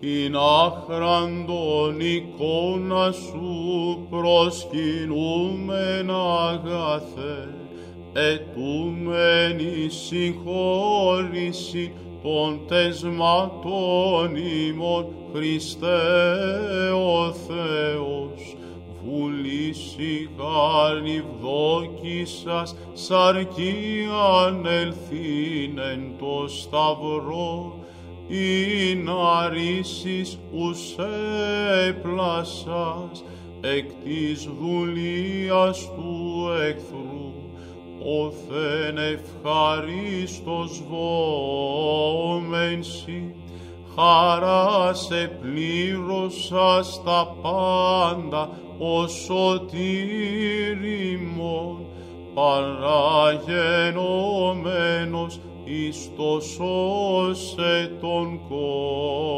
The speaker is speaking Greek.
την άχραντον εικόνα σου προσκυνούμεν αγαθέ, ετούμενη συγχώρηση των τεσμάτων ημών Χριστέ ο Θεός, βουλήσει χάρνη βδόκησας σαρκή ανελθήν εν το σταυρό, ή να ρίσεις ους έπλασας εκ της δουλείας του εχθρού, όθεν ευχαρίστως βόμενσι, χαράς σε πλήρωσα στα πάντα, ο σωτήριμον, παραγενόμενος εις το σώσε τον κόσμο.